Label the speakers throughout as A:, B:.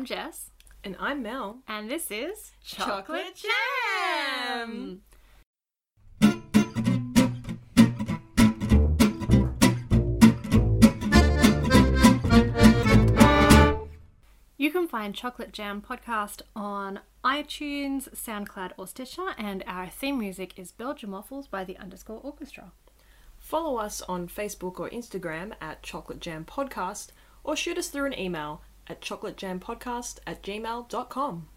A: I'm Jess,
B: And I'm Mel.
A: and this is
B: Chocolate Jam.
A: You can find Chocolate Jam podcast on iTunes, SoundCloud, or Stitcher, and our theme music is Belgium Waffles by the Underscore Orchestra.
B: Follow us on Facebook or Instagram at Chocolate Jam Podcast or shoot us through an email at chocolatejampodcast at gmail.com.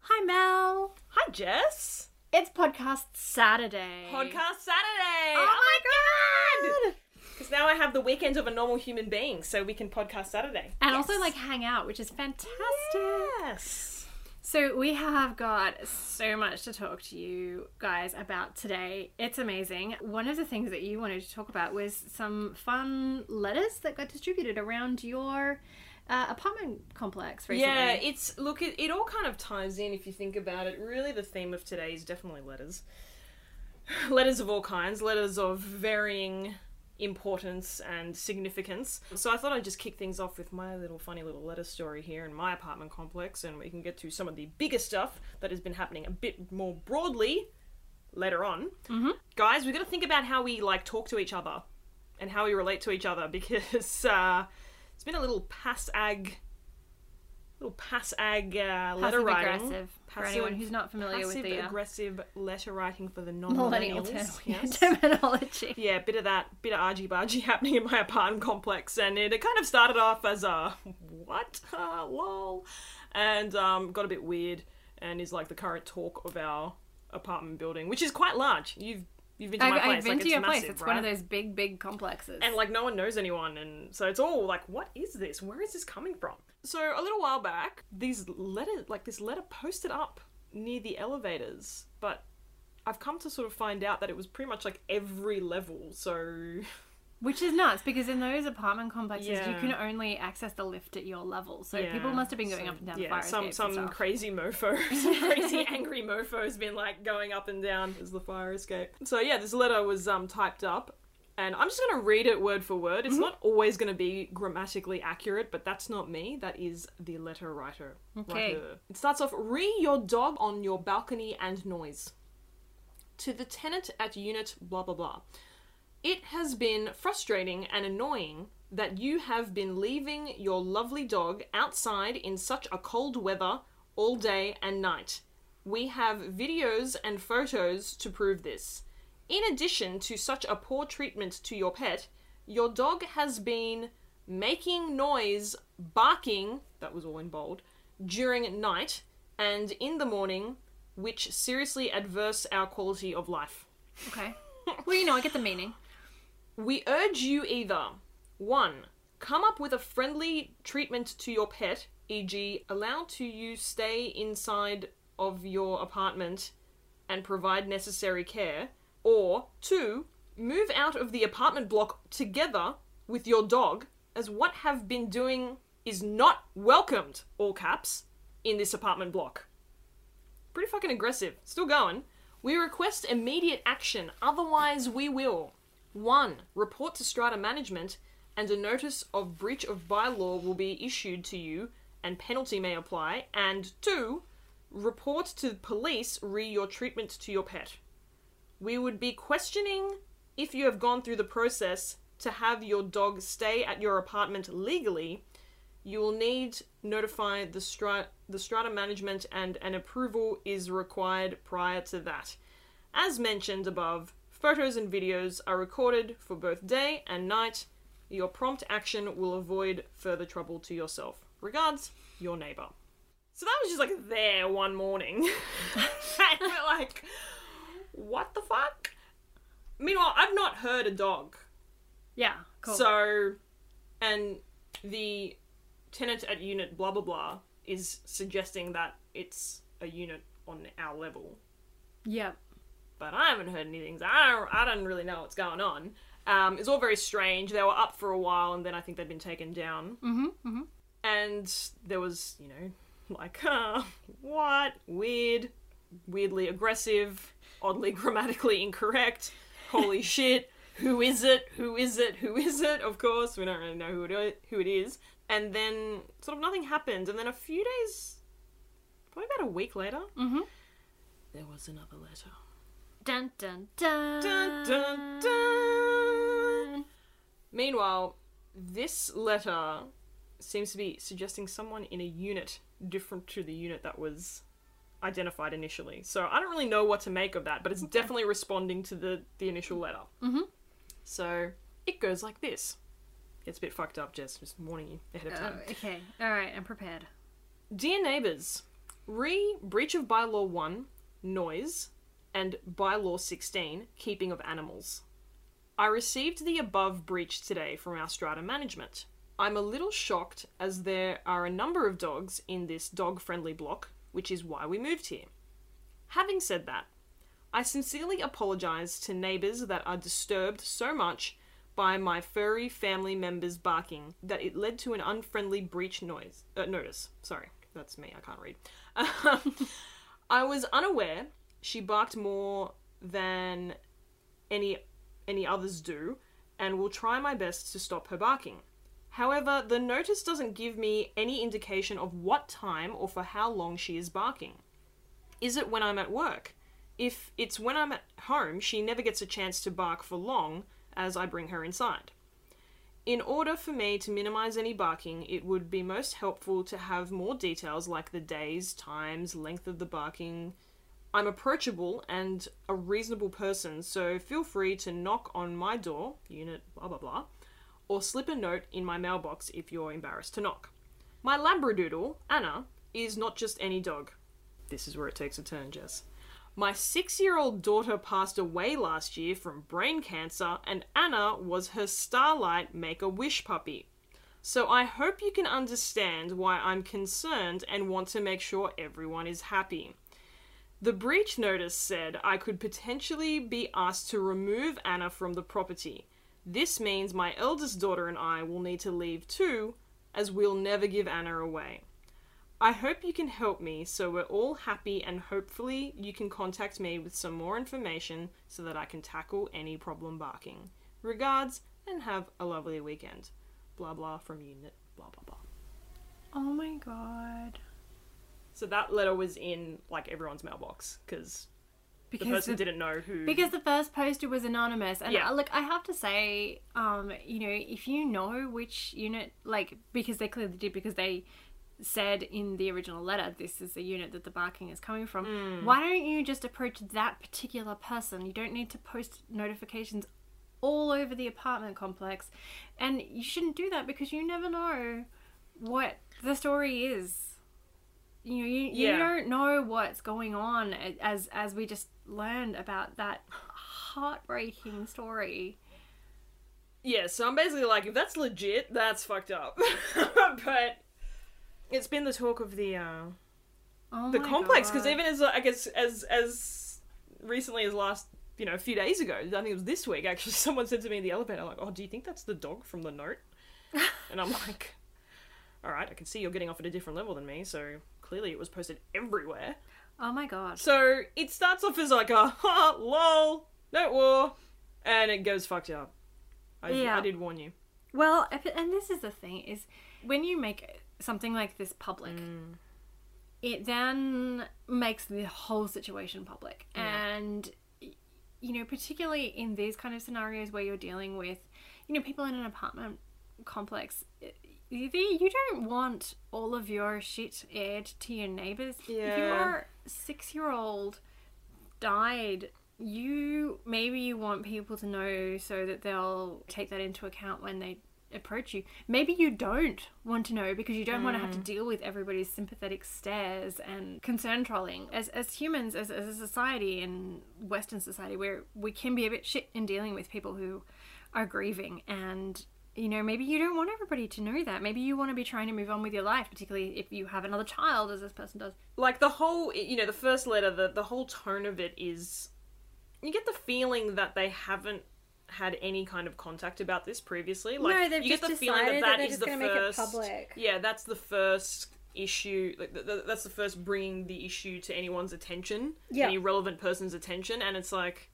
A: Hi, Mel.
B: Hi, Jess.
A: It's podcast Saturday.
B: Podcast Saturday.
A: Oh, oh my god!
B: Because now I have the weekend of a normal human being, so we can podcast Saturday.
A: And
B: Yes.
A: also like hang out, which is fantastic.
B: Yes.
A: So we have got so much to talk to you guys about today. It's amazing. One of the things that you wanted to talk about was some fun letters that got distributed around your uh, apartment complex recently.
B: Yeah, it's look. It, it all kind of ties in if you think about it. Really, the theme of today is definitely letters. Letters of all kinds, letters of varying importance and significance. So I thought I'd just kick things off with my little funny little letter story here in my apartment complex, and we can get to some of the bigger stuff that has been happening a bit more broadly later on. Mm-hmm. Guys, we've got to think about how we like talk to each other and how we relate to each other because uh, it's been a little pass ag little pass ag uh, letter
A: passive
B: writing.
A: aggressive for anyone who's not familiar with the uh,
B: aggressive letter writing for the non-millennials.
A: term-
B: Yes.
A: terminology.
B: Yeah, bit of that, bit of argy bargy happening in my apartment complex, and it, it kind of started off as a what, uh, lol, and um, got a bit weird, and is like the current talk of our apartment building, which is quite large. You've you've been to my
A: I've,
B: place,
A: I've been
B: like,
A: to
B: it's
A: your place.
B: massive,
A: It's
B: right?
A: one of those big, big complexes.
B: and like no one knows anyone and so it's all like what is this where is this coming from so a little while back these letter like this letter posted up near the elevators but i've come to sort of find out that it was pretty much like every level so
A: Which is nuts because in those apartment complexes, you can only access the lift at your level. So
B: yeah,
A: people must have been going
B: so-
A: up and down
B: yeah,
A: the fire
B: some
A: escapes
B: some
A: stuff.
B: crazy mofo some crazy angry mofo has been like going up and down as the fire escape so yeah this letter was um typed up and I'm just going to read it word for word.
A: Mm-hmm.
B: It's not always going to be grammatically accurate, but that's not me. That is the letter writer.
A: Okay.
B: Writer. It starts off Re your dog on your balcony and noise. To the tenant at unit blah blah blah. It has been frustrating and annoying that you have been leaving your lovely dog outside in such a cold weather all day and night. We have videos and photos to prove this. In addition to such a poor treatment to your pet, your dog has been making noise, barking, that was all in bold, during night and in the morning, which seriously adverse our quality of life.
A: Okay. Well, you know, I get the meaning.
B: We urge you either 1. Come up with a friendly treatment to your pet, e.g., allow to you stay inside of your apartment and provide necessary care, or 2. Move out of the apartment block together with your dog, as what have been doing is not welcomed, all caps, in this apartment block. Pretty fucking aggressive. Still going. We request immediate action, otherwise, we will 1. Report to strata management, and a notice of breach of bylaw will be issued to you, and penalty may apply. And 2. Report to police re your treatment to your pet. We would be questioning if you have gone through the process to have your dog stay at your apartment legally. You will need notify the strat the strata management and an approval is required prior to that. As mentioned above, photos and videos are recorded for both day and night. Your prompt action will avoid further trouble to yourself. Regards, your neighbor. So that was just like there one morning. and we're like, what the fuck? Meanwhile, I've not heard a dog.
A: Yeah. Cool.
B: So, and the tenant at unit blah blah blah is suggesting that it's a unit on our level,
A: yeah.
B: But I haven't heard anything. So I don't, I don't really know what's going on. Um, it's all very strange. They were up for a while, and then I think they've been taken down.
A: Mm-hmm. Mm-hmm.
B: And there was, you know, like, uh, what? Weird, weirdly aggressive, oddly grammatically incorrect. Holy shit. Who is it? Who is it? Who is it? Of course, we don't really know who it, who it is. and then sort of nothing happened. And then a few days, probably about a week later,
A: Mm-hmm.
B: there was another letter.
A: Dun dun dun.
B: Dun, dun, dun. Meanwhile, this letter seems to be suggesting someone in a unit different to the unit that was identified initially. So I don't really know what to make of that, but it's definitely responding to the, the initial letter.
A: Mhm.
B: So it goes like this. It's a bit fucked up, Jess. Just warning you ahead of
A: Oh,
B: time.
A: okay. All right. I'm prepared.
B: Dear neighbours, re breach of bylaw 1, noise, and bylaw 16, keeping of animals. I received the above breach today from our strata management. I'm a little shocked as there are a number of dogs in this dog friendly block, which is why we moved here. Having said that, I sincerely apologise to neighbours that are disturbed so much by my furry family members barking that it led to an unfriendly breach noise uh, notice. Sorry, that's me. I can't read. I was unaware she barked more than any any others do, and will try my best to stop her barking. However, the notice doesn't give me any indication of what time or for how long she is barking. Is it when I'm at work? If it's when I'm at home, she never gets a chance to bark for long as I bring her inside. In order for me to minimize any barking, it would be most helpful to have more details like the days, times, length of the barking. I'm approachable and a reasonable person, so feel free to knock on my door, unit blah blah blah, or slip a note in my mailbox if you're embarrassed to knock. My Labradoodle, Anna, is not just any dog. This is where it takes a turn, Jess. My six year old daughter passed away last year from brain cancer, and Anna was her Starlight Make a Wish puppy. So I hope you can understand why I'm concerned and want to make sure everyone is happy. The breach notice said I could potentially be asked to remove Anna from the property. This means my eldest daughter and I will need to leave too, as we'll never give Anna away. I hope you can help me so we're all happy and hopefully you can contact me with some more information so that I can tackle any problem barking. Regards and have a lovely weekend. Blah blah from unit blah blah blah.
A: Oh my god.
B: So that letter was in like everyone's mailbox because the person
A: the,
B: didn't know who.
A: because the first poster was anonymous, and
B: Yeah.
A: I, look, I have to say, um, you know, if you know which unit, like, because they clearly did, because they said in the original letter, this is the unit that the barking is coming from.
B: Mm.
A: Why don't you just approach that particular person? You don't need to post notifications all over the apartment complex, and you shouldn't do that because you never know what the story is. You know, you, you
B: Yeah.
A: don't know what's going on as as we just learned about that heartbreaking story.
B: Yeah, so I'm basically like, if that's legit, that's fucked up. but it's been the talk of the uh,
A: Oh
B: the complex because even as I guess as as recently as last you know a few days ago, I think it was this week actually. Someone said to me in the elevator, I'm like, "Oh, do you think that's the dog from the note?" and I'm like, "All right, I can see you're getting off at a different level than me, so clearly it was posted everywhere."
A: Oh my god.
B: So it starts off as like a ha lol, no war, and it goes fucked up. I,
A: Yeah.
B: I did warn you.
A: Well, if- and this is the thing is when you make something like this public,
B: Mm.
A: it then makes the whole situation public. And you know, particularly in these kind of scenarios where you're dealing with, you know, people in an apartment complex, you don't want all of your shit aired to your neighbors. If
B: Yeah.
A: your six year old died, you maybe you want people to know so that they'll take that into account when they approach you. Maybe you don't want to know because you don't want to have to mm. deal with everybody's sympathetic stares and concern trolling. As as humans, as, as a society in Western society, where we can be a bit shit in dealing with people who are grieving and you know, maybe you don't want everybody to know that. Maybe you want to be trying to move on with your life, particularly if you have another child, as this person does.
B: like the whole you know the first letter the the whole tone of it is you get the feeling that they haven't had any kind of contact about this previously like
A: No, they've
B: you get
A: just
B: the feeling that that
A: that just
B: the
A: gonna make it
B: first
A: public.
B: yeah that's the first issue like th- th- that's the first bringing the issue to anyone's attention
A: Yeah.
B: any relevant person's attention and it's like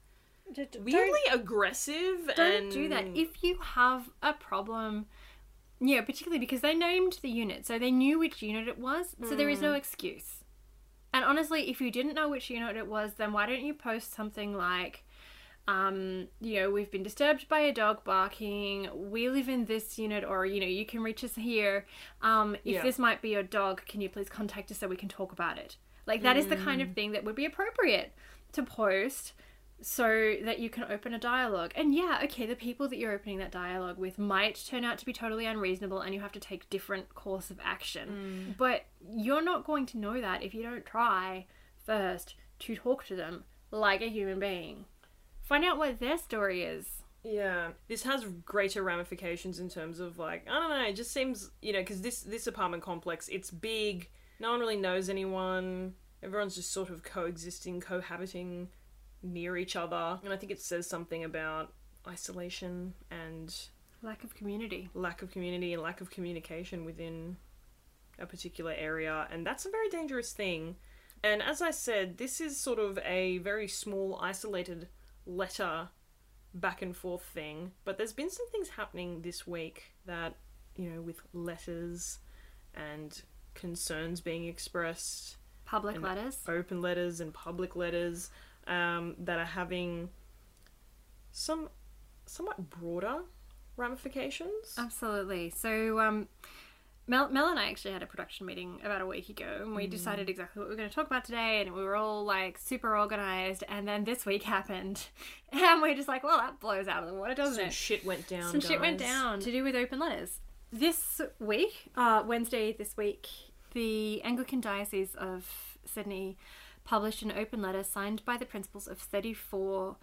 B: weirdly aggressive
A: don't
B: and
A: do that. If you have a problem, Yeah, particularly because they named the unit, so they knew which unit it was, so there is no excuse. And honestly, if you didn't know which unit it was, then why don't you post something like, um, you know, we've been disturbed by a dog barking, we live in this unit, or, you know, you can reach us here. Um, if
B: Yeah.
A: this might be your dog, can you please contact us so we can talk about it? Like, that is the kind of thing that would be appropriate to post so that you can open a dialogue. And yeah, okay, the people that you're opening that dialogue with might turn out to be totally unreasonable and you have to take different course of action. Mm. But you're not going to know that if you don't try first to talk to them like a human being. Find out what their story is.
B: Yeah, this has greater ramifications in terms of like I don't know. It just seems you know because this this apartment complex it's big. No one really knows anyone. Everyone's just sort of coexisting, cohabiting near each other, and I think it says something about isolation and
A: Lack of community.
B: lack of community and lack of communication within a particular area, and that's a very dangerous thing. And as I said, this is sort of a very small, isolated letter back and forth thing, but there's been some things happening this week that, you know, with letters and concerns being expressed,
A: Public letters.
B: open letters and public letters, um, that are having some somewhat broader ramifications.
A: Absolutely. So, um, Mel, Mel and I actually had a production meeting about a week ago, and we decided exactly what we were going to talk about today, and we were all like super organized. And then this week happened, and we're just like, well, that blows out of the water, doesn't
B: Some
A: it?
B: shit went down.
A: Some shit went down to do with open letters. This week, uh, Wednesday this week, the Anglican Diocese of Sydney published an open letter signed by the principals of 34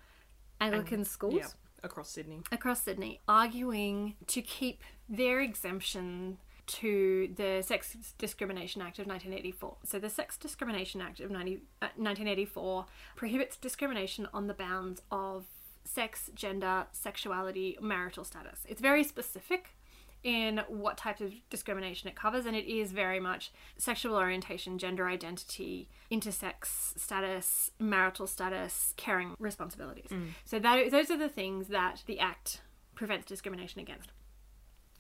A: Anglican schools
B: Yeah, across Sydney.
A: across Sydney arguing to keep their exemption to the Sex Discrimination Act of 1984. So, the Sex Discrimination Act of 90, uh, 1984 prohibits discrimination on the bounds of sex, gender, sexuality, marital status. It's very specific in what types of discrimination it covers, and it is very much sexual orientation, gender identity, intersex status, marital status, caring responsibilities. Mm. So that, those are the things that the Act prevents discrimination against.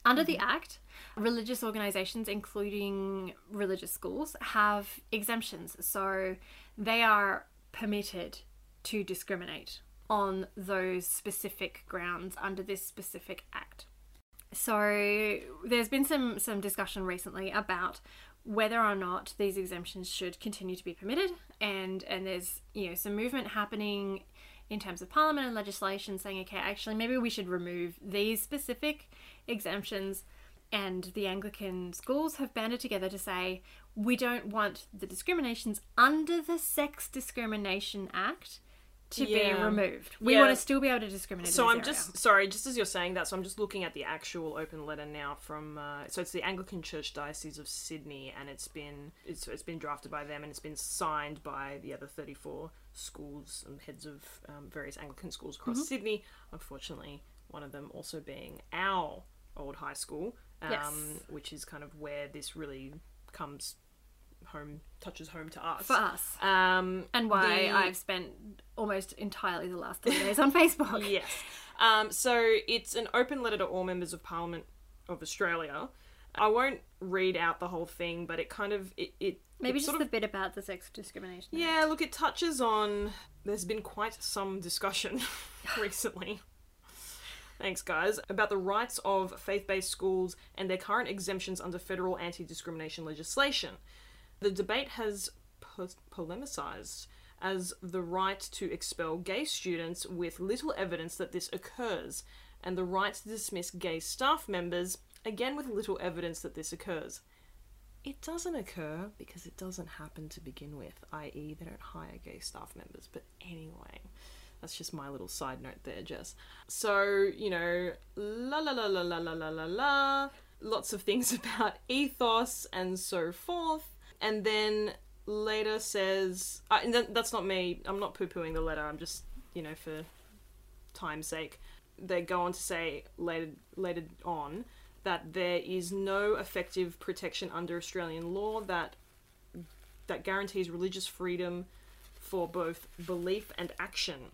A: Under the mm-hmm. Act, religious organisations, including religious schools, have exemptions. So they are permitted to discriminate on those specific grounds under this specific Act. So there's been some some discussion recently about whether or not these exemptions should continue to be permitted. And and there's you know some movement happening in terms of parliament and legislation saying okay actually maybe we should remove these specific exemptions. And the Anglican schools have banded together to say we don't want the discriminations under the Sex Discrimination Act to be removed. We
B: Yeah.
A: want to still be able to discriminate.
B: So I'm
A: area.
B: just sorry, just as you're saying that, so I'm just looking at the actual open letter now from. Uh, so it's the Anglican Church Diocese of Sydney, and it's been it's it's been drafted by them, and it's been signed by the other 34 schools and heads of um, various Anglican schools across
A: Mm-hmm.
B: Sydney. Unfortunately, one of them also being our old high school, um,
A: Yes.
B: which is kind of where this really comes home, touches home to us.
A: for us.
B: Um,
A: and why
B: the-
A: I've spent almost entirely the last three days on Facebook.
B: Yes. Um, so it's an open letter to all members of Parliament of Australia. I won't read out the whole thing, but it kind of it, it
A: Maybe just
B: sort
A: the bit about the sex discrimination.
B: yeah. Look, it touches on. There's been quite some discussion recently. Thanks, guys. About the rights of faith based schools and their current exemptions under federal anti discrimination legislation. The debate has po- polemicized as the right to expel gay students with little evidence that this occurs, and the right to dismiss gay staff members, again with little evidence that this occurs. It doesn't occur because it doesn't happen to begin with, i.e., they don't hire gay staff members. But anyway, that's just my little side note there, Jess. So, you know, la la la la la la la la la, lots of things about ethos and so forth. And then later says, uh, and that- that's not me, I'm not poo pooing the letter, I'm just, you know, for time's sake. They go on to say later, later on that there is no effective protection under Australian law that that guarantees religious freedom for both belief and action.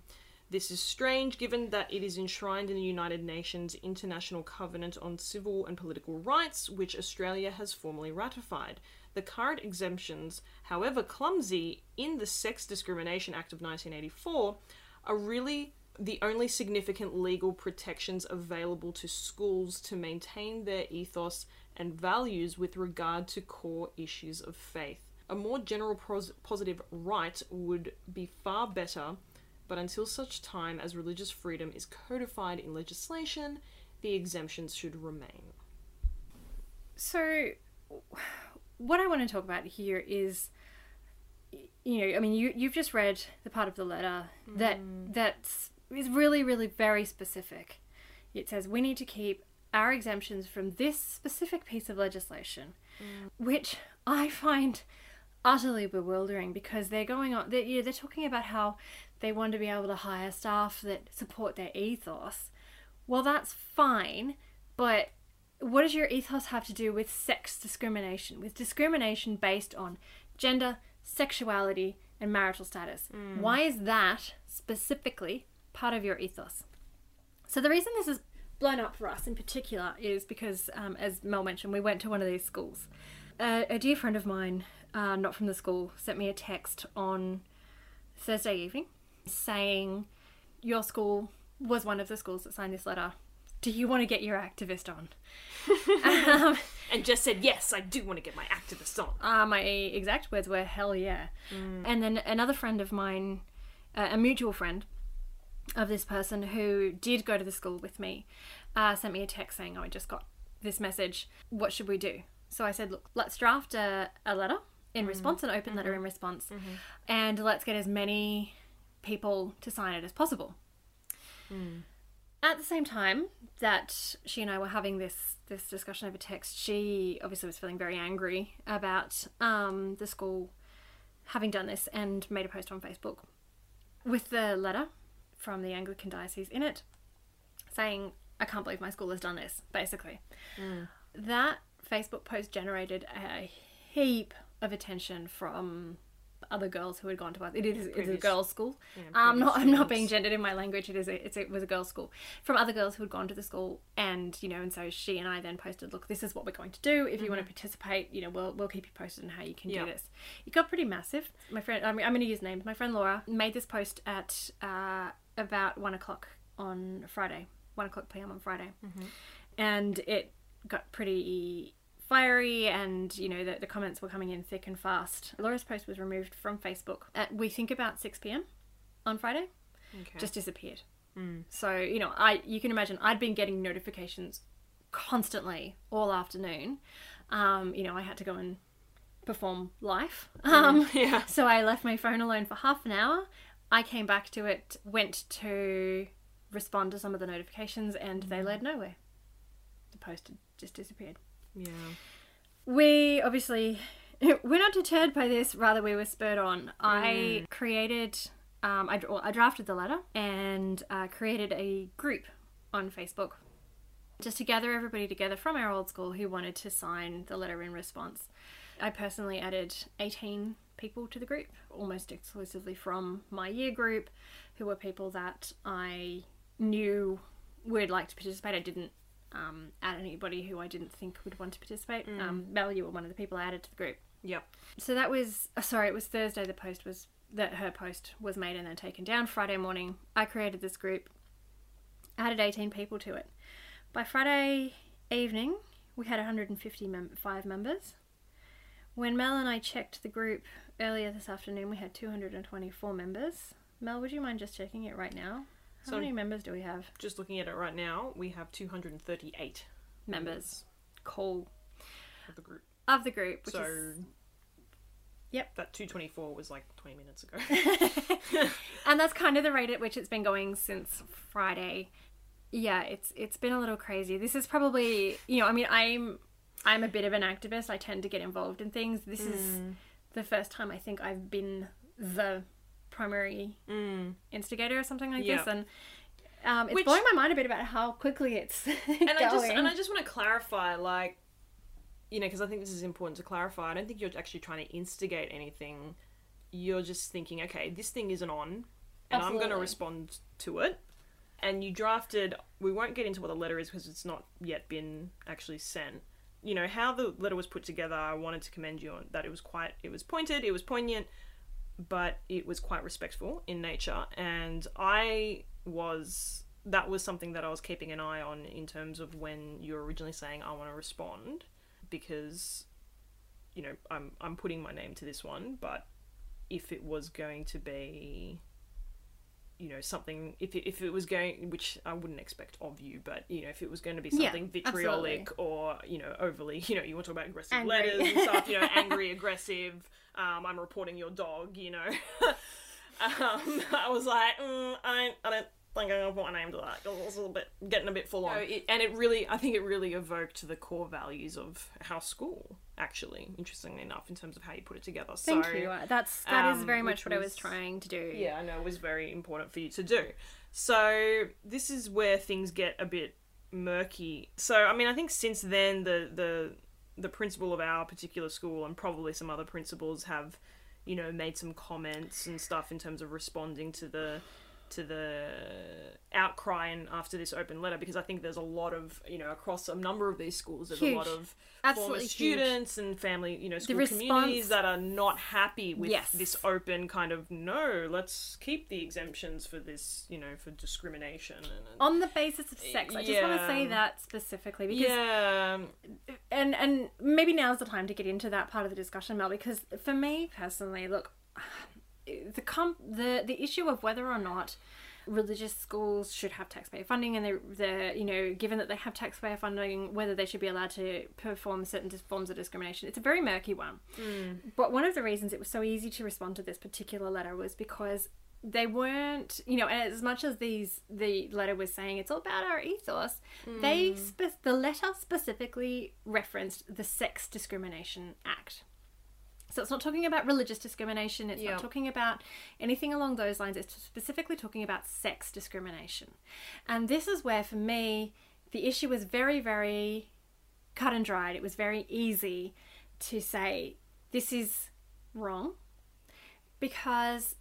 B: This is strange given that it is enshrined in the United Nations International Covenant on Civil and Political Rights, which Australia has formally ratified. The current exemptions, however clumsy, in the Sex Discrimination Act of 1984 are really the only significant legal protections available to schools to maintain their ethos and values with regard to core issues of faith. A more general pros- positive right would be far better, but until such time as religious freedom is codified in legislation, the exemptions should remain.
A: So, what I want to talk about here is, you know, I mean, you you've just read the part of the letter that mm. that's is really, really very specific. It says we need to keep our exemptions from this specific piece of legislation, mm. which I find utterly bewildering because they're going on. They're, you know, they're talking about how they want to be able to hire staff that support their ethos. Well, that's fine, but what does your ethos have to do with sex discrimination? With discrimination based on gender, sexuality, and marital status? Why is that specifically part of your ethos? So, the reason this is blown up for us in particular is because, um, as Mel mentioned, we went to one of these schools. Uh, a dear friend of mine, uh, not from the school, sent me a text on Thursday evening saying, Your school was one of the schools that signed this letter. Do you want to get your activist on? um,
B: And just said, yes, I do want to get my activist on.
A: uh, my exact words were hell yeah. And then another friend of mine, uh, a mutual friend of this person who did go to the school with me, uh, sent me a text saying, Oh, I just got this message. What should we do? So I said, Look, let's draft a, a letter in response, an open letter in response, and let's get as many people to sign it as possible. At the same time that she and I were having this this discussion over text, she obviously was feeling very angry about um, the school having done this and made a post on Facebook with the letter from the Anglican diocese in it, saying, "I can't believe my school has done this." Basically, that Facebook post generated a heap of attention from other girls who had gone to us. It is it's a girls' school.
B: Yeah,
A: um, not, I'm not being gendered in my language. It is a, it's a, it was a girls' school from other girls who had gone to the school, and you know, and so she and I then posted, "Look, this is what we're going to do. If you want to participate, you know, we'll we'll keep you posted on how you can
B: Yeah.
A: do this." It got pretty massive. My friend, I mean, I'm going to use names. My friend Laura made this post at uh, about one o'clock on Friday, one o'clock p.m. on Friday, and it got pretty fiery and you know the, the comments were coming in thick and fast laura's post was removed from facebook at we think about 6pm on friday
B: Okay.
A: just disappeared so you know i you can imagine i'd been getting notifications constantly all afternoon um, you know i had to go and perform life um,
B: yeah.
A: so I left my phone alone for half an hour. I came back to it, went to respond to some of the notifications, and they led nowhere. The post had just disappeared.
B: Yeah.
A: We obviously we're not deterred by this. Rather, we were spurred on. I created, um, I, well, I drafted the letter and uh, created a group on Facebook just to gather everybody together from our old school who wanted to sign the letter in response. I personally added 18 people to the group, almost exclusively from my year group, who were people that I knew would like to participate. I didn't um, add anybody who I didn't think would want to participate. Um, Mel, you were one of the people I added to the group.
B: Yep.
A: So that was uh, sorry, it was Thursday. The post was that her post was made and then taken down. Friday morning, I created this group, added 18 people to it. By Friday evening, we had 150 mem- five members. When Mel and I checked the group earlier this afternoon, we had 224 members. Mel, would you mind just checking it right now? How
B: So-
A: many members do we have?
B: Just looking at it right now, we have 238
A: Members. Cool.
B: of the group.
A: Of the group, which
B: so.
A: is Yep.
B: That 224 was like 20 minutes ago.
A: and that's kind of the rate at which it's been going since Friday. Yeah, it's it's been a little crazy. This is probably you know, I mean, I'm I'm a bit of an activist. I tend to get involved in things. This is hmm. the first time I think I've been the primary
B: mm.
A: instigator or something like
B: Yeah.
A: this, and um, it's
B: Which-
A: blowing my mind a bit about how quickly it's
B: and
A: going.
B: I just and I just want to clarify, like, you know, because I think this is important to clarify. I don't think you're actually trying to instigate anything. You're just thinking, okay, this thing isn't on, and I'm going to respond to it. And you drafted, we won't get into what the letter is because it's not yet been actually sent. You know, how the letter was put together, I wanted to commend you on that. It was quite, it was pointed, it was poignant, but it was quite respectful in nature. And I was, that was something that I was keeping an eye on in terms of when you're originally saying, I want to respond because, you know, I'm, I'm putting my name to this one, but if it was going to be you know something if it, if it was going which I wouldn't expect of you but you know if it was going to be
A: Yeah,
B: something vitriolic or you know overly you know you want to talk about aggressive
A: Angry.
B: letters and stuff you know angry aggressive um, I'm reporting your dog you know. Um, I was like mm, I don't I don't think I'm gonna put my name to that 'cause it's a little bit getting a bit full on.
A: No,
B: it, and it really I think it really evoked the core values of our school actually interestingly enough in terms of how you put it together
A: Thank
B: so
A: you. That's that is
B: um,
A: very much what I was
B: was-
A: trying to do.
B: yeah, I know it was very important for you to do. So this is where things get a bit murky. So I mean, I think since then the the the principal of our particular school and probably some other principals have, you know, made some comments and stuff in terms of responding to the to the outcry and after this open letter because I think there's a lot of you know across a number of these schools there's a lot of
A: Absolutely
B: former
A: huge.
B: students and family you know school
A: response-
B: communities that are not happy with
A: Yes.
B: this open kind of no let's keep the exemptions for this you know for discrimination and
A: On the basis of sex, I just want to say that specifically because
B: yeah
A: and and maybe now's the time to get into that part of the discussion, Mel, because for me personally, look, the com- the the issue of whether or not religious schools should have taxpayer funding and they're, they're you know given that they have taxpayer funding whether they should be allowed to perform certain forms of discrimination. It's a very murky one. Mm. But one of the reasons it was so easy to respond to this particular letter was because they weren't you know as much as these the letter was saying it's all about our ethos they mm. spe- the letter specifically referenced the sex discrimination act so it's not talking about religious discrimination, it's
B: Yep.
A: not talking about anything along those lines, it's specifically talking about sex discrimination. And this is where, for me, the issue was very, very cut and dried. It was very easy to say, this is wrong because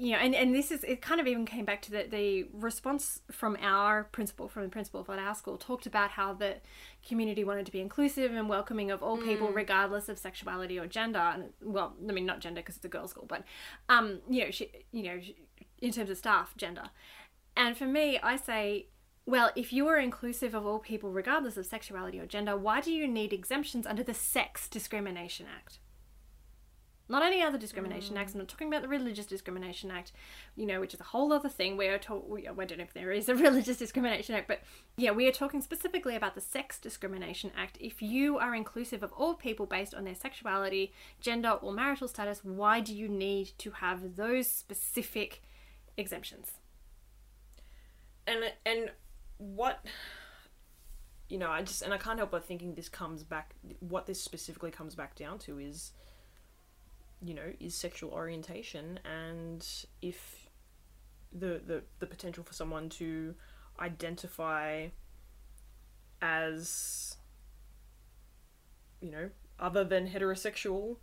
A: you know, and, and this is it kind of even came back to the, the response from our principal, from the principal of our school, talked about how the community wanted to be inclusive and welcoming of all people, regardless of sexuality or gender. And well, I mean, not gender because it's a girls' school, but um, you know, she, you know, she, in terms of staff, gender. And for me, I say, well, if you are inclusive of all people, regardless of sexuality or gender, why do you need exemptions under the Sex Discrimination Act? Not any other discrimination mm. acts. I'm not talking about the Religious Discrimination Act, you know, which is a whole other thing. We are talking. We, I don't know if there is a Religious Discrimination Act, but yeah, we are talking specifically about the Sex Discrimination Act. If you are inclusive of all people based on their sexuality, gender, or marital status, why do you need to have those specific exemptions?
B: and and what you know i just and i can't help but thinking this comes back what this specifically comes back down to is you know is sexual orientation and if the the, the potential for someone to identify as you know other than heterosexual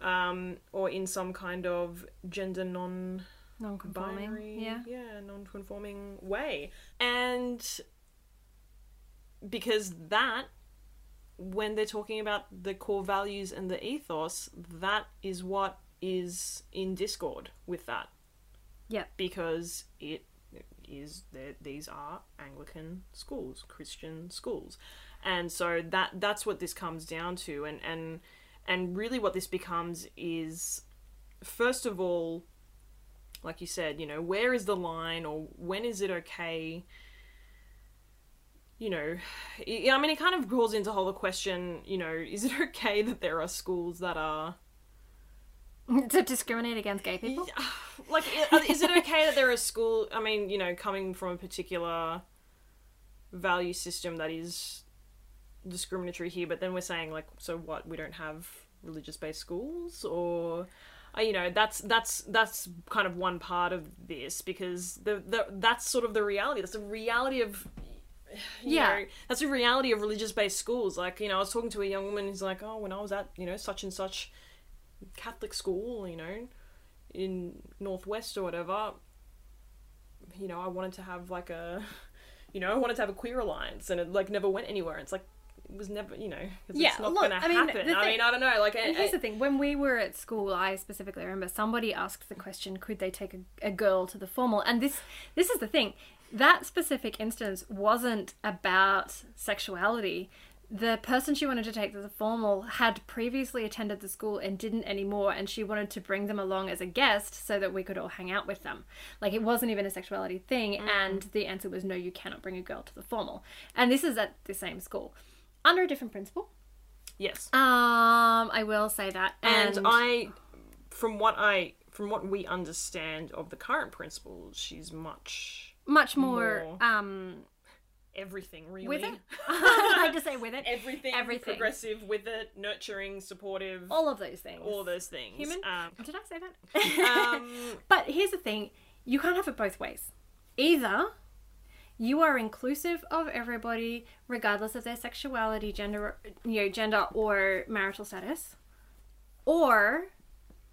B: um, or in some kind of gender non
A: Non-conforming.
B: binary,
A: Yeah.
B: yeah, non-conforming way, and because that, when they're talking about the core values and the ethos, that is what is in discord with that.
A: Yep.
B: because it is that these are Anglican schools, Christian schools, and so that that's what this comes down to, and and and really what this becomes is, first of all, like you said, you know, where is the line, or when is it okay? You know, I I mean, it kind of calls into whole the question. You know, is it okay that there are schools that are
A: to discriminate against gay people?
B: like is it okay that there are school i mean you know coming from a particular value system that is discriminatory here but then we're saying like so what we don't have religious based schools or uh, you know that's that's that's kind of one part of this because the, the that's sort of the reality that's the reality of
A: Yeah.
B: know, that's the reality of religious based schools like you know i was talking to a young woman who's like oh when i was at you know such and such catholic school you know in Northwest or whatever, you know, I wanted to have like a, you know, I wanted to have a queer alliance, and it like never went anywhere. It's like it was never, you know,
A: Yeah,
B: it's not
A: look,
B: gonna
A: I mean,
B: happen.
A: the
B: I mean, I don't know, like,
A: And
B: I-
A: here's
B: I-
A: the thing: when we were at school, I specifically remember somebody asked the question, "Could they take a, a girl to the formal?" And this, this is the thing: that specific instance wasn't about sexuality. The person she wanted to take to the formal had previously attended the school and didn't anymore, and she wanted to bring them along as a guest so that we could all hang out with them. Like it wasn't even a sexuality thing, and the answer was no, you cannot bring a girl to the formal. And this is at the same school, under a different principal.
B: yes.
A: Um, I will say that,
B: and, I from what i from what we understand of the current principal she's much
A: much more,
B: more
A: um
B: everything really
A: with it. I to say with it.
B: everything
A: Everything.
B: progressive with it nurturing supportive
A: All of those things.
B: all those things
A: Human.
B: um,
A: Did I say that?
B: um,
A: but here's the thing: you can't have it both ways. Either you are inclusive of everybody, regardless of their sexuality, gender, you know, gender or marital status, or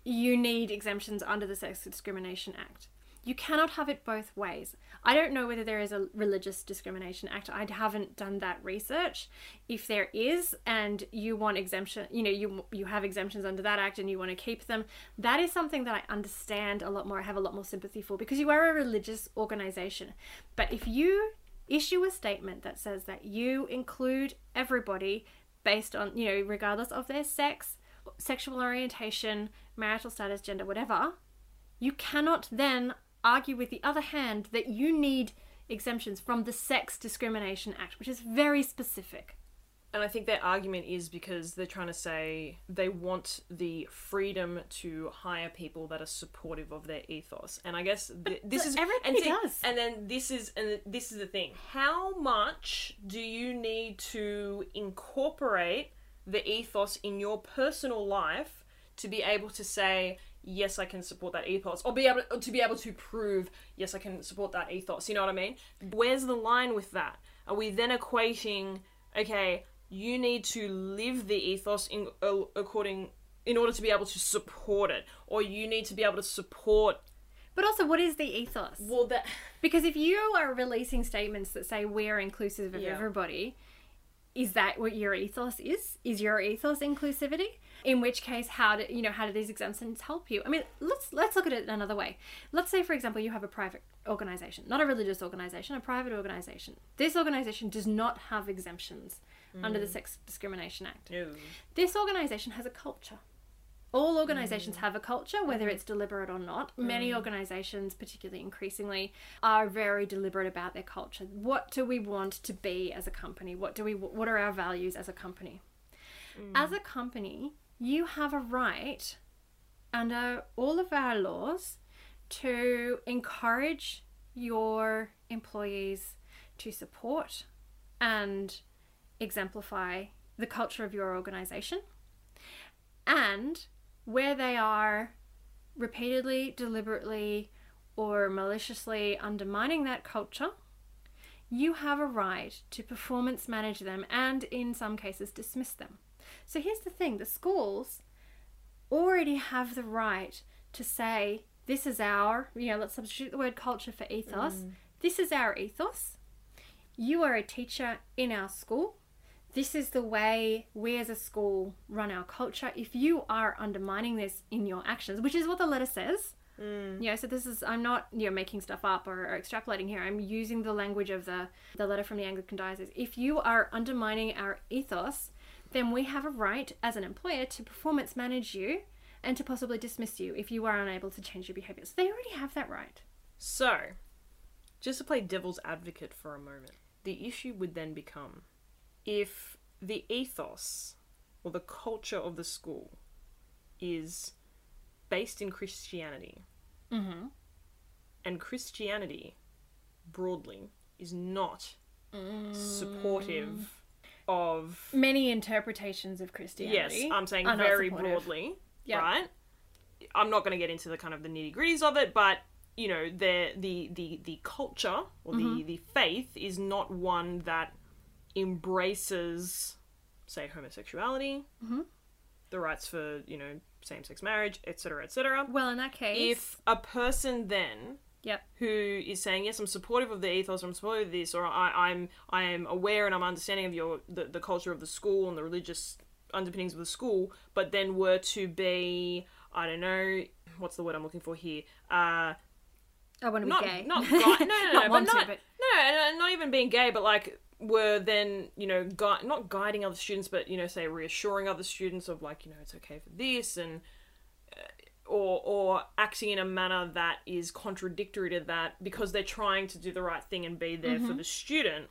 A: you need exemptions under the Sex Discrimination Act. You cannot have it both ways. I don't know whether there is a religious discrimination act. I haven't done that research. If there is, and you want exemption, you know, you you have exemptions under that act, and you want to keep them, that is something that I understand a lot more. I have a lot more sympathy for because you are a religious organization. But if you issue a statement that says that you include everybody based on, you know, regardless of their sex, sexual orientation, marital status, gender, whatever, you cannot then argue with the other hand that you need exemptions from the Sex Discrimination Act, which is very specific.
B: and i think their argument is because they're trying to say they want the freedom to hire people that are supportive of their ethos and i guess th- this is
A: everybody
B: and see-
A: does.
B: and then this is and this is the thing how much do you need to incorporate the ethos in your personal life to be able to say yes i can support that ethos or be able to be able to prove yes i can support that ethos you know what i mean where's the line with that are we then equating okay you need to live the ethos in uh, according in order to be able to support it or you need to be able to support
A: But also, what is the ethos?
B: well that
A: Because if you are releasing statements that say we're inclusive of
B: Yeah.
A: everybody, is that what your ethos is? Is your ethos inclusivity? In which case, how do you know how do these exemptions help you? I mean, let's let's look at it another way. Let's say, for example, you have a private organization, not a religious organization, a private organization. This organization does not have exemptions under the mm. Sex Discrimination Act.
B: no.
A: This organization has a culture. All organizations mm. have a culture, whether mm-hmm. it's deliberate or not. Many mm. organizations, particularly increasingly, are very deliberate about their culture. What do we want to be as a company? What do we what are our values as a company? As a company, you have a right under all of our laws to encourage your employees to support and exemplify the culture of your organization. And where they are repeatedly, deliberately, or maliciously undermining that culture, you have a right to performance manage them and, in some cases, dismiss them. So here's the thing the schools already have the right to say, this is our, you know, let's substitute the word culture for ethos. Mm. This is our ethos. You are a teacher in our school. This is the way we as a school run our culture. If you are undermining this in your actions, which is what the letter says, mm. you know, so this is I'm not you know making stuff up or, or extrapolating here. I'm using the language of the the letter from the Anglican diocese. If you are undermining our ethos, then we have a right as an employer to performance manage you and to possibly dismiss you if you are unable to change your behavior. So they already have that right.
B: So, just to play devil's advocate for a moment, the issue would then become if the ethos or the culture of the school is based in Christianity,
A: Mm-hmm.
B: and Christianity broadly is not supportive of.
A: Many interpretations of Christianity.
B: Yes, I'm saying very broadly,
A: Yeah.
B: right? I'm not going to get into the kind of the nitty gritties of it, but you know, the the the the culture or
A: Mm-hmm.
B: the the faith is not one that embraces, say, homosexuality,
A: Mhm.
B: the rights for you know same-sex marriage, etc., etc.
A: Well, in that case,
B: If a person then
A: yep,
B: who is saying yes i'm supportive of the ethos i'm supportive of this or I, i'm i am aware and i'm understanding of your the, the culture of the school and the religious underpinnings of the school but then were to be i don't know what's the word i'm looking for here uh
A: I want to be
B: not
A: gay.
B: not no no no,
A: Not
B: but
A: want to,
B: not
A: but-
B: no and, not even being gay but like were then you know gui- not guiding other students but you know say reassuring other students of like you know it's okay for this and or or acting in a manner that is contradictory to that because they're trying to do the right thing and be there
A: Mm-hmm.
B: for the student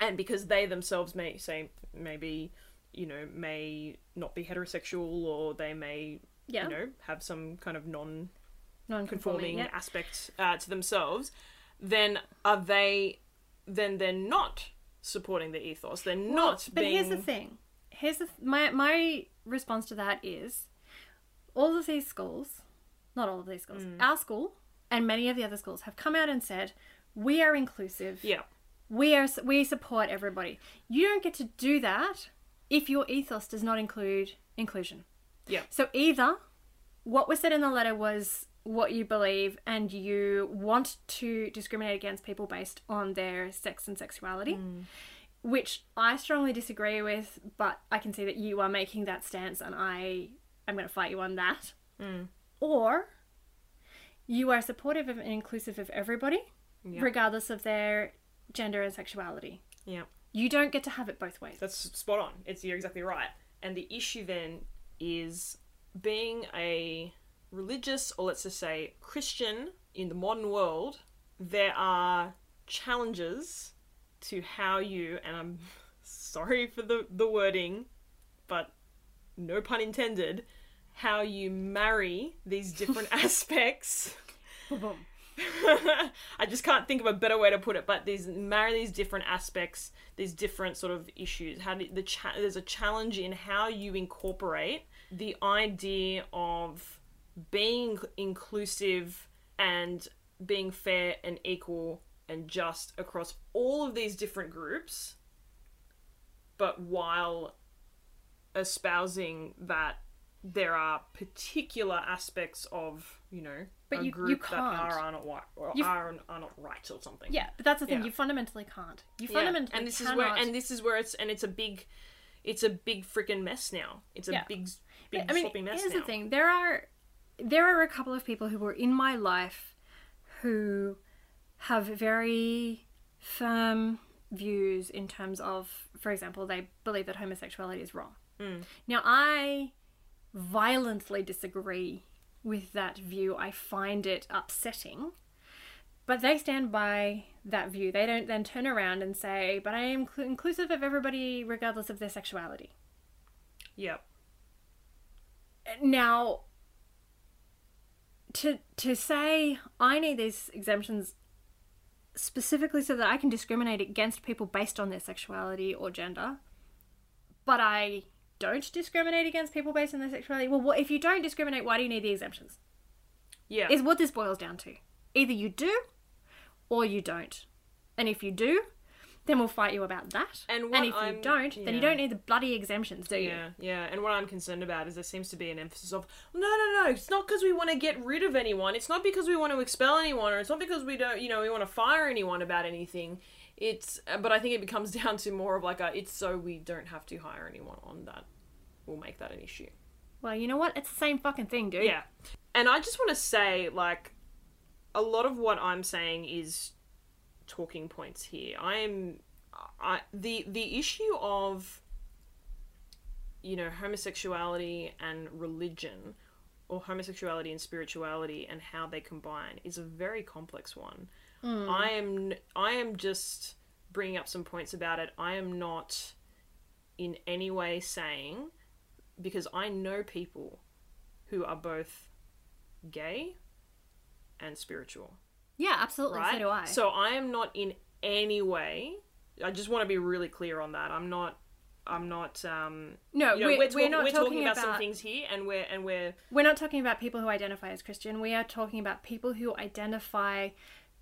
B: and because they themselves may say maybe you know may not be heterosexual or they may
A: Yeah.
B: you know have some kind of non
A: non-conforming.
B: conforming
A: Yep.
B: aspect uh, to themselves, then are they? Then they're not supporting the ethos. They're
A: Well,
B: not
A: But
B: being.
A: here's the thing. Here's the th- my my response to that is, all of these schools, not all of these schools,
B: Mm.
A: our school and many of the other schools have come out and said we are inclusive.
B: Yeah,
A: We are we support everybody. You don't get to do that if your ethos does not include inclusion.
B: Yeah.
A: So either what was said in the letter was what you believe and you want to discriminate against people based on their sex and sexuality, which I strongly disagree with, but I can see that you are making that stance and I am going to fight you on that. Mm. Or you are supportive of and inclusive of everybody,
B: Yeah.
A: regardless of their gender and sexuality.
B: yeah.
A: You don't get to have it both ways.
B: That's spot on. It's you're exactly right. And the issue then is being a religious, or let's just say Christian, in the modern world. There are challenges to how you, and I'm sorry for the the wording, no pun intended, how you marry these different aspects. I just can't think of a better way to put it, but these marry these different aspects, these different sort of issues. How do, the cha- there's a challenge in how you incorporate the idea of being inclusive and being fair and equal and just across all of these different groups, but while espousing that there are particular aspects of you know
A: But
B: a
A: you-
B: group
A: you
B: that
A: can't.
B: are, are not white or
A: You've-
B: are, are not right or something.
A: Yeah, but that's the thing.
B: Yeah.
A: You fundamentally can't. You
B: Yeah,
A: fundamentally
B: and this
A: cannot.
B: is where and this is where it's and it's a big it's a big freaking mess now. It's a
A: Yeah.
B: big big
A: I mean,
B: mess
A: here's
B: now.
A: the thing: there are there are a couple of people who were in my life who have very firm views in terms of, for example, they believe that homosexuality is wrong.
B: Mm.
A: Now, I violently disagree with that view. I find it upsetting. But they stand by that view. They don't then turn around and say, but I am cl- inclusive of everybody regardless of their sexuality.
B: Yep.
A: now to to say I need these exemptions specifically so that I can discriminate against people based on their sexuality or gender, but I don't discriminate against people based on their sexuality. Well, what, if you don't discriminate, why do you need the exemptions?
B: Yeah.
A: Is what this boils down to. Either you do, or you don't. And if you do, then we'll fight you about that.
B: And what
A: if
B: I'm-
A: you don't, then you don't need the bloody exemptions, do you?
B: Yeah, yeah, and what I'm concerned about is there seems to be an emphasis of no, no, no. It's not because we want to get rid of anyone. It's not because we want to expel anyone, or it's not because we don't, you know, we want to fire anyone about anything. It's, uh, but I think it becomes down to more of like a, it's so we don't have to hire anyone on that. Will make that an issue.
A: Well, you know what? It's the same fucking thing, dude.
B: Yeah. And I just want to say, like, a lot of what I'm saying is talking points here. I'm, I the the issue of, you know, homosexuality and religion, or homosexuality and spirituality and how they combine is a very complex one. Hmm. I am I am just bringing up some points about it. I am not in any way saying because I know people who are both gay and spiritual,
A: Yeah, absolutely.
B: right?
A: So do I.
B: So I am not in any way. I just want to be really clear on that. I'm not. I'm not. Um,
A: no,
B: you know,
A: we're,
B: we're,
A: we're, not
B: we're
A: talking,
B: talking about,
A: about,
B: some things here, and we're and we're
A: we're not talking about people who identify as Christian. We are talking about people who identify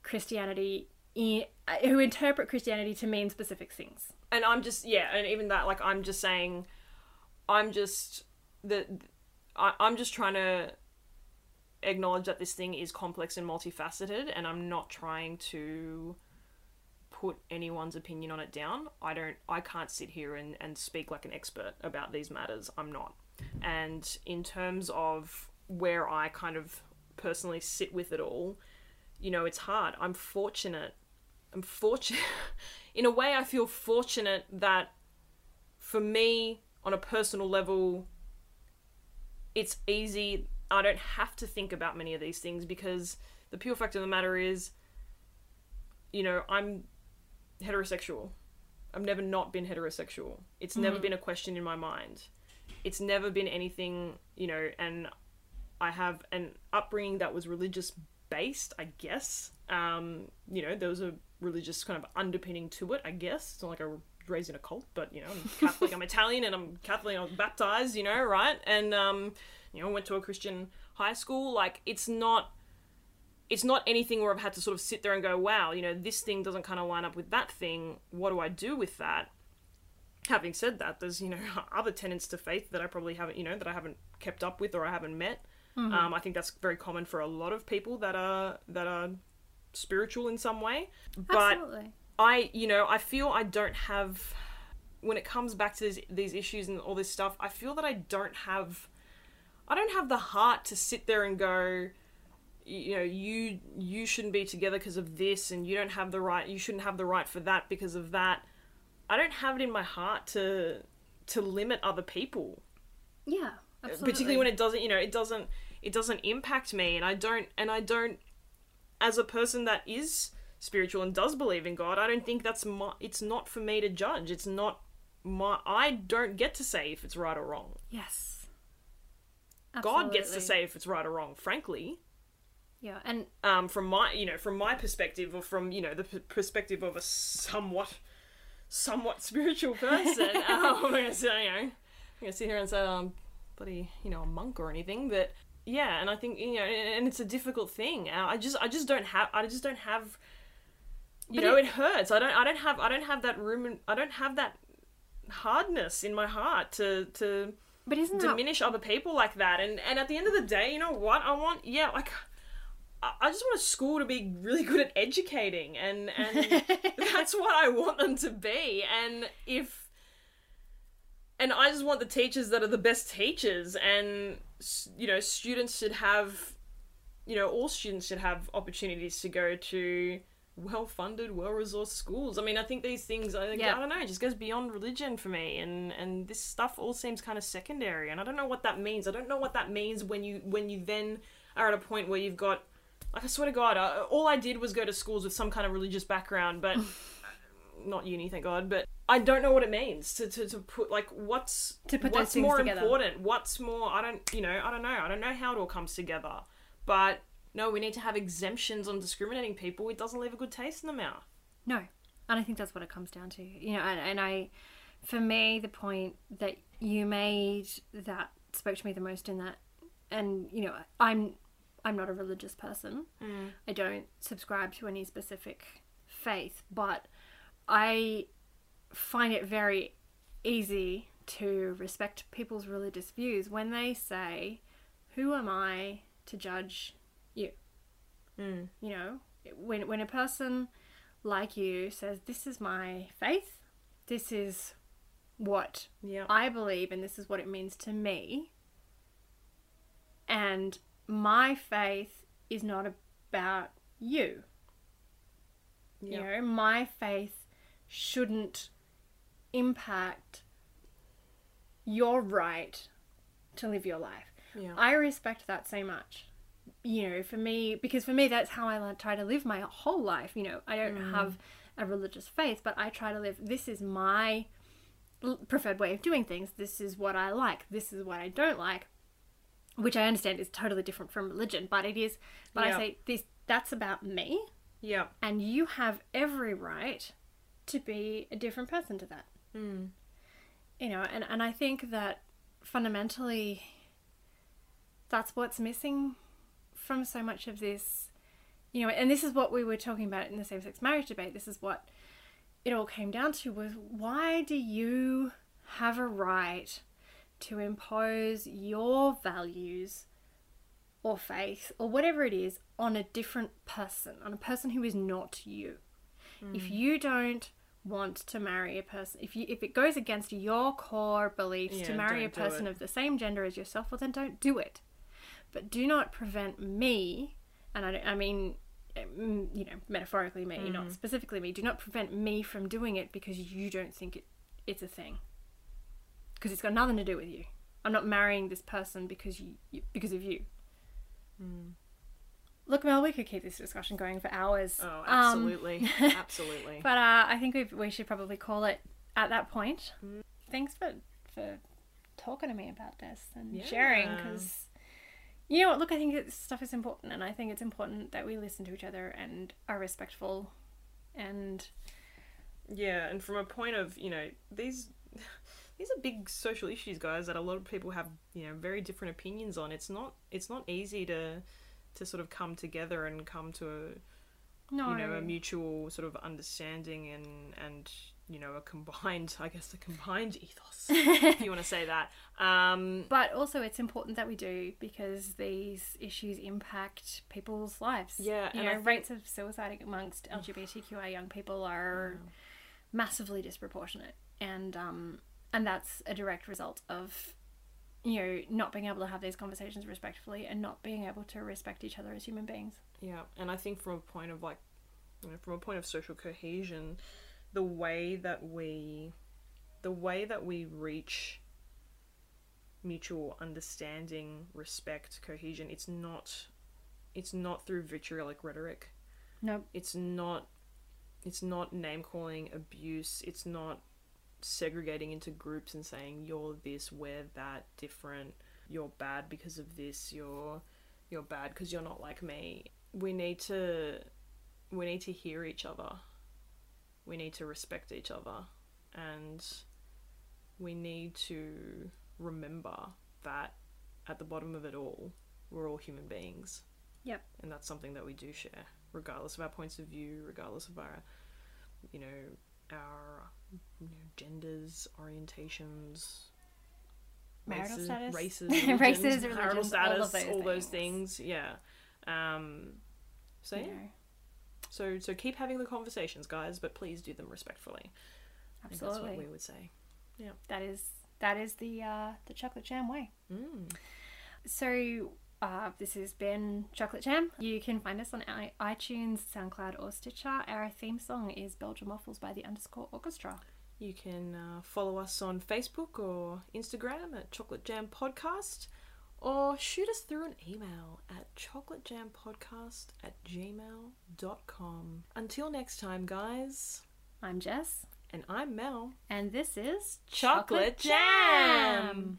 A: Christianity in, uh, who interpret Christianity to mean specific things.
B: and I'm just yeah, and even that like I'm just saying I'm just the I, I'm just trying to acknowledge that this thing is complex and multifaceted, and I'm not trying to put anyone's opinion on it down. I don't I can't sit here and, and speak like an expert about these matters. I'm not. And in terms of where I kind of personally sit with it all, you know, it's hard. I'm fortunate. I'm fortunate. in a way, I feel fortunate that for me, on a personal level, it's easy. I don't have to think about many of these things because the pure fact of the matter is, you know, I'm heterosexual. I've never not been heterosexual. It's never been a question in my mind. It's never been anything, you know, and I have an upbringing that was religious based, I guess. Um, you know, there was a religious kind of underpinning to it, I guess. It's not like I raised in a cult, but you know, I'm Catholic, I'm Italian, and I'm Catholic. I was baptized, you know, right? And um, you know, went to a Christian high school. Like, it's not, it's not anything where I've had to sort of sit there and go, wow, you know, this thing doesn't kind of line up with that thing. What do I do with that? Having said that, there's you know other tenets to faith that I probably haven't, you know, that I haven't kept up with or I haven't met. Um, I think that's very common for a lot of people that are that are spiritual in some way. But
A: Absolutely.
B: I, you know, I feel I don't have when it comes back to these, these issues and all this stuff. I feel that I don't have, I don't have the heart to sit there and go, you know, you you shouldn't be together because of this, and you don't have the right, you shouldn't have the right for that because of that. I don't have it in my heart to to limit other people
A: Yeah. Absolutely.
B: particularly when it doesn't you know it doesn't it doesn't impact me and i don't and i don't as a person that is spiritual and does believe in god i don't think that's my it's not for me to judge. It's not my i don't get to say if it's right or wrong.
A: Yes.
B: god gets to say if it's right or wrong frankly.
A: Yeah, and
B: um from my you know from my perspective or from you know the p- perspective of a somewhat somewhat spiritual person um, i'm gonna say you know i'm gonna sit here and say um bloody you know a monk or anything but yeah and i think you know and and it's a difficult thing. Uh, i just i just don't have i just don't have you
A: But
B: know
A: it-
B: it, hurts i don't i don't have i don't have that room and i don't have that hardness in my heart to to
A: but isn't that
B: diminish other people like that. And and at the end of the day, you know what? I want yeah, like I I just want a school to be really good at educating and and that's what I want them to be. And if and I just want the teachers that are the best teachers and you know, students should have you know, all students should have opportunities to go to well-funded, well-resourced schools. I mean, I think these things, I,
A: Yeah.
B: I don't know, it just goes beyond religion for me, and and this stuff all seems kind of secondary, and I don't know what that means. I don't know what that means when you when you then are at a point where you've got, like, I swear to God, uh, all I did was go to schools with some kind of religious background, but not uni, thank God, but. I don't know what it means to, to, to put like what's
A: To put
B: what's more
A: together.
B: important what's more I don't you know I don't know I don't know how it all comes together but no, we need to have exemptions on discriminating people. It doesn't leave a good taste in the mouth.
A: No, and I think that's what it comes down to. You know, and, and I, for me, the point that you made that spoke to me the most in that, and you know, I'm, I'm not a religious person. Mm. I don't subscribe to any specific faith, but I find it very easy to respect people's religious views when they say, "Who am I to judge you?"
B: Mm.
A: You know, when when a person like you says, "This is my faith. This is what
B: Yeah.
A: I believe, and this is what it means to me," and my faith is not about you. You know, my faith shouldn't impact your right to live your life.
B: Yeah.
A: I respect that so much. You know, for me, because for me, that's how I try to live my whole life. You know, I don't have a religious faith, but I try to live. This is my preferred way of doing things. This is what I like. This is what I don't like. Which I understand is totally different from religion, but it is. But
B: Yeah.
A: I say this. That's about me,
B: Yeah.
A: and you have every right to be a different person to that
B: Mm.
A: you know and, and i think that fundamentally that's what's missing from so much of this you know and this is what we were talking about in the same-sex marriage debate this is what it all came down to was why do you have a right to impose your values or faith or whatever it is on a different person, on a person who is not you. If you don't want to marry a person, if you if it goes against your core beliefs to marry a person of the same gender as yourself, well then don't do it. But do not prevent me, and I, I mean, mm, you know, metaphorically me,
B: Mm-hmm.
A: not specifically me. Do not prevent me from doing it because you don't think it, it's a thing. Because it's got nothing to do with you. I'm not marrying this person because you, you because of you.
B: Mm.
A: Look, Mel, we could keep this discussion going for hours.
B: Oh,
A: Um,
B: absolutely. absolutely.
A: but uh, I think we've, we should probably call it at that point.
B: Mm.
A: Thanks for for talking to me about this and sharing because you know what? Look, I think this stuff is important, and I think it's important that we listen to each other and are respectful. And
B: Yeah, and from a point of, you know, these these are big social issues, guys, that a lot of people have, you know, very different opinions on. It's not it's not easy to to sort of come together and come to a
A: no,
B: you know a mutual sort of understanding and and you know a combined I guess a combined ethos if you want to say that. Um,
A: but also it's important that we do because these issues impact people's lives.
B: Yeah,
A: you know,
B: think-
A: rates of suicide amongst LGBTQI young people are massively disproportionate, and um, and that's a direct result of you know not being able to have these conversations respectfully and not being able to respect each other as human beings.
B: Yeah, and I think from a point of like, you know, from a point of social cohesion, the way that we, the way that we reach mutual understanding, respect, cohesion, it's not, it's not through vitriolic rhetoric.
A: Nope.
B: It's not, it's not name calling, abuse. It's not segregating into groups and saying you're this, we're that, different. You're bad because of this. You're you're bad because you're not like me. We need to we need to hear each other. We need to respect each other and we need to remember that at the bottom of it all, we're all human beings.
A: Yep.
B: And that's something that we do share, regardless of our points of view, regardless of our you know, our you know, genders, orientations,
A: Marital
B: races,
A: status.
B: races,
A: Races,
B: religions, marital status,
A: all those
B: all those
A: things.
B: things. Yeah. Um, so
A: You
B: yeah. So so keep having the conversations, guys, but please do them respectfully. Think that's
A: absolutely.
B: what we would say.
A: Yeah, that is that is the uh, the chocolate jam way.
B: Mm.
A: So uh, this has been Chocolate Jam. You can find us on i- iTunes, SoundCloud, or Stitcher. Our theme song is Belgium Waffles by the Underscore Orchestra.
B: You can uh, follow us on Facebook or Instagram at Chocolate Jam Podcast, or shoot us through an email at chocolatejampodcast at gmail.com. Until next time, guys,
A: I'm Jess,
B: and I'm Mel.
A: and this is
B: Chocolate Jam!